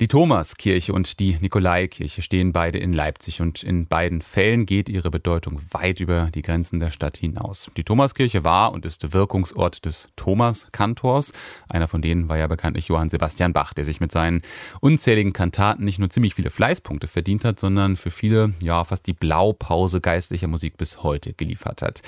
Die Thomaskirche und die Nikolaikirche stehen beide in Leipzig und in beiden Fällen geht ihre Bedeutung weit über die Grenzen der Stadt hinaus. Die Thomaskirche war und ist Wirkungsort des Thomas-Kantors. Einer von denen war ja bekanntlich Johann Sebastian Bach, der sich mit seinen unzähligen Kantaten nicht nur ziemlich viele Fleißpunkte verdient hat, sondern für viele ja fast die Blaupause geistlicher Musik bis heute geliefert hat.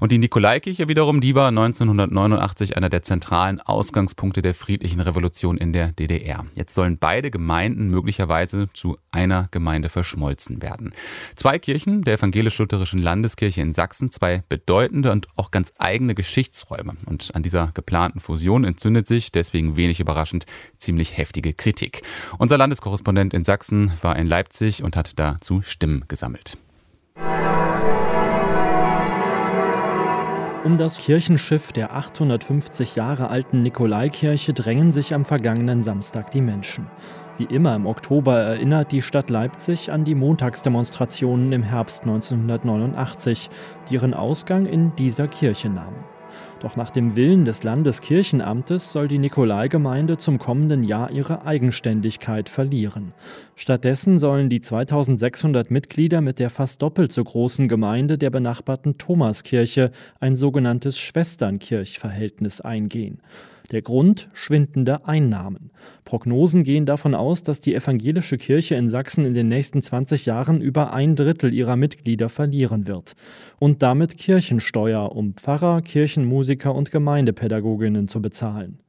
Und die Nikolaikirche wiederum, die war 1989 einer der zentralen Ausgangspunkte der friedlichen Revolution in der DDR. Jetzt sollen beide Gemeinden möglicherweise zu einer Gemeinde verschmolzen werden. Zwei Kirchen der evangelisch-lutherischen Landeskirche in Sachsen, zwei bedeutende und auch ganz eigene Geschichtsräume. Und an dieser geplanten Fusion entzündet sich, deswegen wenig überraschend, ziemlich heftige Kritik. Unser Landeskorrespondent in Sachsen war in Leipzig und hat dazu Stimmen gesammelt. Um das Kirchenschiff der 850 Jahre alten Nikolaikirche drängen sich am vergangenen Samstag die Menschen. Wie immer im Oktober erinnert die Stadt Leipzig an die Montagsdemonstrationen im Herbst 1989, die ihren Ausgang in dieser Kirche nahmen. Doch nach dem Willen des Landeskirchenamtes soll die Nikolaigemeinde zum kommenden Jahr ihre Eigenständigkeit verlieren. Stattdessen sollen die 2600 Mitglieder mit der fast doppelt so großen Gemeinde der benachbarten Thomaskirche ein sogenanntes Schwesternkirchverhältnis eingehen. Der Grund schwindende Einnahmen. Prognosen gehen davon aus, dass die evangelische Kirche in Sachsen in den nächsten 20 Jahren über ein Drittel ihrer Mitglieder verlieren wird. Und damit Kirchensteuer, um Pfarrer, Kirchenmusiker und Gemeindepädagoginnen zu bezahlen.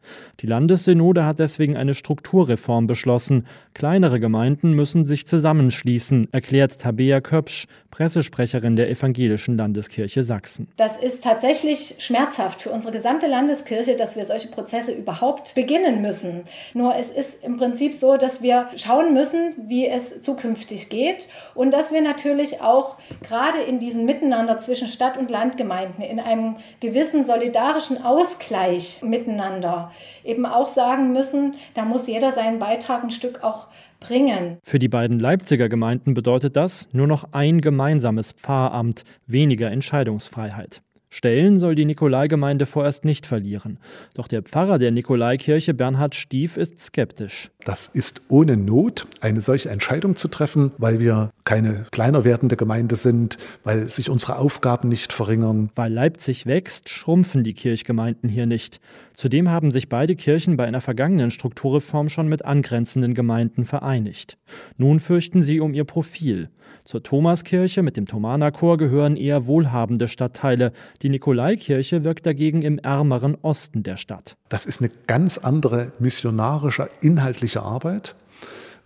Die Landessynode hat deswegen eine Strukturreform beschlossen. Kleinere Gemeinden müssen sich zusammenschließen, erklärt Tabea Köpsch, Pressesprecherin der Evangelischen Landeskirche Sachsen. Das ist tatsächlich schmerzhaft für unsere gesamte Landeskirche, dass wir solche Prozesse überhaupt beginnen müssen. Nur es ist im Prinzip so, dass wir schauen müssen, wie es zukünftig geht und dass wir natürlich auch gerade in diesem Miteinander zwischen Stadt und Landgemeinden in einem gewissen solidarischen Ausgleich miteinander eben auch sagen müssen, da muss jeder seinen Beitrag ein Stück auch bringen. Für die beiden Leipziger Gemeinden bedeutet das nur noch ein gemeinsames Pfarramt, weniger Entscheidungsfreiheit. Stellen soll die Nikolaigemeinde vorerst nicht verlieren. Doch der Pfarrer der Nikolaikirche, Bernhard Stief, ist skeptisch. Das ist ohne Not, eine solche Entscheidung zu treffen, weil wir keine kleiner werdende Gemeinde sind, weil sich unsere Aufgaben nicht verringern. Weil Leipzig wächst, schrumpfen die Kirchgemeinden hier nicht. Zudem haben sich beide Kirchen bei einer vergangenen Strukturreform schon mit angrenzenden Gemeinden vereinigt. Nun fürchten sie um ihr Profil. Zur Thomaskirche mit dem Thomanerchor gehören eher wohlhabende Stadtteile. Die Nikolaikirche wirkt dagegen im ärmeren Osten der Stadt. Das ist eine ganz andere missionarische, inhaltliche Arbeit.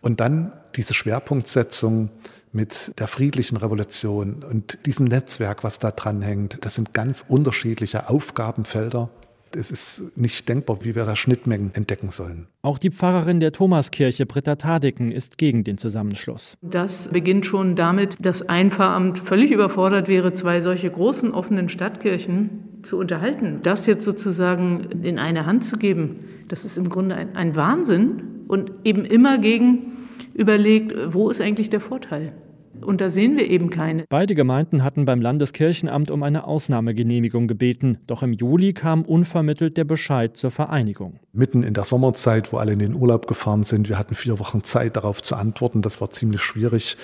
Und dann diese Schwerpunktsetzung mit der friedlichen Revolution und diesem Netzwerk, was da dran hängt. Das sind ganz unterschiedliche Aufgabenfelder. Es ist nicht denkbar, wie wir da Schnittmengen entdecken sollen. Auch die Pfarrerin der Thomaskirche, Britta Tadiken, ist gegen den Zusammenschluss. Das beginnt schon damit, dass ein Pfarramt völlig überfordert wäre, zwei solche großen offenen Stadtkirchen zu unterhalten. Das jetzt sozusagen in eine Hand zu geben, das ist im Grunde ein, ein Wahnsinn und eben immer gegen überlegt, wo ist eigentlich der Vorteil? Und da sehen wir eben keine. Beide Gemeinden hatten beim Landeskirchenamt um eine Ausnahmegenehmigung gebeten. Doch im Juli kam unvermittelt der Bescheid zur Vereinigung. Mitten in der Sommerzeit, wo alle in den Urlaub gefahren sind, wir hatten vier Wochen Zeit, darauf zu antworten. Das war ziemlich schwierig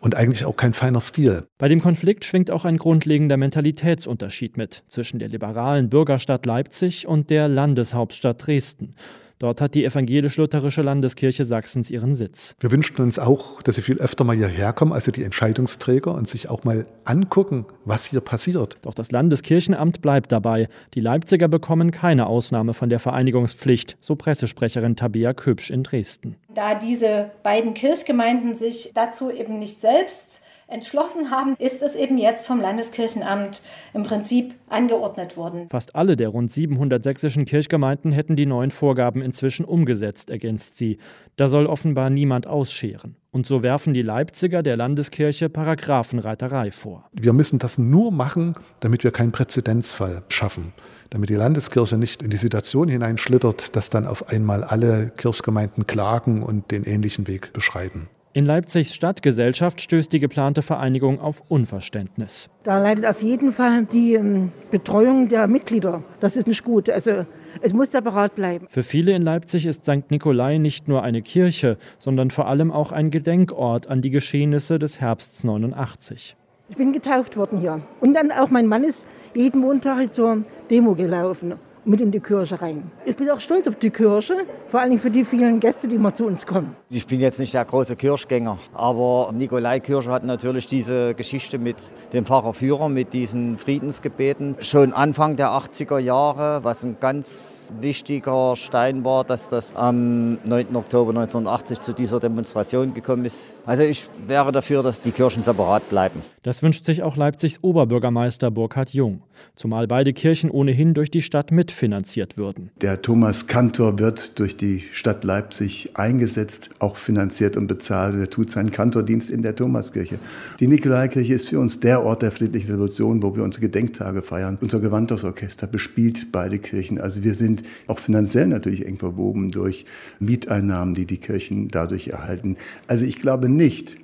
und eigentlich auch kein feiner Stil. Bei dem Konflikt schwingt auch ein grundlegender Mentalitätsunterschied mit zwischen der liberalen Bürgerstadt Leipzig und der Landeshauptstadt Dresden. Dort hat die evangelisch-lutherische Landeskirche Sachsens ihren Sitz. Wir wünschten uns auch, dass sie viel öfter mal hierher kommen, also die Entscheidungsträger, und sich auch mal angucken, was hier passiert. Doch das Landeskirchenamt bleibt dabei. Die Leipziger bekommen keine Ausnahme von der Vereinigungspflicht, so Pressesprecherin Tabea Köpsch in Dresden. Da diese beiden Kirchgemeinden sich dazu eben nicht selbst entschlossen haben, ist es eben jetzt vom Landeskirchenamt im Prinzip angeordnet worden. Fast alle der rund 700 sächsischen Kirchgemeinden hätten die neuen Vorgaben inzwischen umgesetzt, ergänzt sie. Da soll offenbar niemand ausscheren. Und so werfen die Leipziger der Landeskirche Paragraphenreiterei vor. Wir müssen das nur machen, damit wir keinen Präzedenzfall schaffen. Damit die Landeskirche nicht in die Situation hineinschlittert, dass dann auf einmal alle Kirchgemeinden klagen und den ähnlichen Weg beschreiten. In Leipzigs Stadtgesellschaft stößt die geplante Vereinigung auf Unverständnis. Da leidet auf jeden Fall die ähm, Betreuung der Mitglieder. Das ist nicht gut. Also Es muss separat bleiben. Für viele in Leipzig ist St. Nikolai nicht nur eine Kirche, sondern vor allem auch ein Gedenkort an die Geschehnisse des Herbsts 89. Ich bin getauft worden hier. Und dann auch mein Mann ist jeden Montag zur Demo gelaufen mit in die Kirche rein. Ich bin auch stolz auf die Kirche, vor allem für die vielen Gäste, die immer zu uns kommen. Ich bin jetzt nicht der große Kirchgänger, aber Nikolaikirche hat natürlich diese Geschichte mit dem Pfarrer Führer, mit diesen Friedensgebeten. Schon Anfang der 80er Jahre, was ein ganz wichtiger Stein war, dass das am 9. Oktober 1980 zu dieser Demonstration gekommen ist. Also ich wäre dafür, dass die Kirchen separat bleiben. Das wünscht sich auch Leipzigs Oberbürgermeister Burkhard Jung, zumal beide Kirchen ohnehin durch die Stadt mitfinanziert würden. Der Thomas Kantor wird durch die Stadt Leipzig eingesetzt, auch finanziert und bezahlt. Er tut seinen Kantordienst in der Thomaskirche. Die Nikolaikirche ist für uns der Ort der friedlichen Revolution, wo wir unsere Gedenktage feiern. Unser Gewandhausorchester bespielt beide Kirchen. Also wir sind auch finanziell natürlich eng verwoben durch Mieteinnahmen, die die Kirchen dadurch erhalten. Also ich glaube nicht,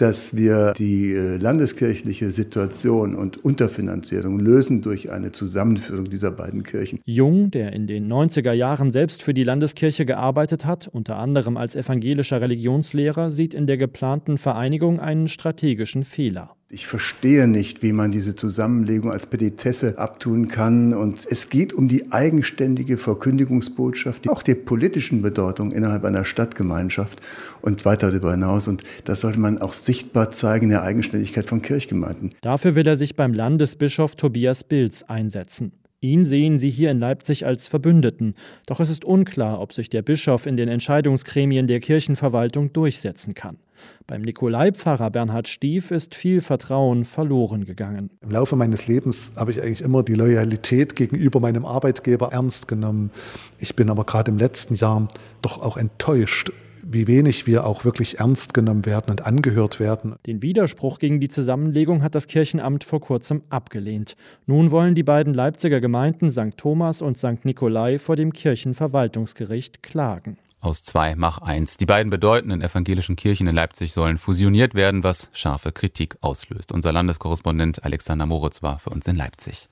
dass wir die äh, landeskirchliche Situation und Unterfinanzierung lösen durch eine Zusammenführung dieser beiden Kirchen. Jung, der in den 90er Jahren selbst für die Landeskirche gearbeitet hat, unter anderem als evangelischer Religionslehrer, sieht in der geplanten Vereinigung einen strategischen Fehler. Ich verstehe nicht, wie man diese Zusammenlegung als Petitesse abtun kann. Und es geht um die eigenständige Verkündigungsbotschaft, auch die politischen Bedeutung innerhalb einer Stadtgemeinschaft und weiter darüber hinaus. Und das sollte man auch sichtbar zeigen in der Eigenständigkeit von Kirchgemeinden. Dafür will er sich beim Landesbischof Tobias Bilz einsetzen. Ihn sehen sie hier in Leipzig als Verbündeten. Doch es ist unklar, ob sich der Bischof in den Entscheidungsgremien der Kirchenverwaltung durchsetzen kann. Beim Nikolaipfarrer Bernhard Stief ist viel Vertrauen verloren gegangen. Im Laufe meines Lebens habe ich eigentlich immer die Loyalität gegenüber meinem Arbeitgeber ernst genommen. Ich bin aber gerade im letzten Jahr doch auch enttäuscht wie wenig wir auch wirklich ernst genommen werden und angehört werden. Den Widerspruch gegen die Zusammenlegung hat das Kirchenamt vor kurzem abgelehnt. Nun wollen die beiden Leipziger Gemeinden St. Thomas und St. Nikolai vor dem Kirchenverwaltungsgericht klagen aus zwei mach eins. Die beiden bedeutenden evangelischen Kirchen in Leipzig sollen fusioniert werden, was scharfe Kritik auslöst. Unser Landeskorrespondent Alexander Moritz war für uns in Leipzig.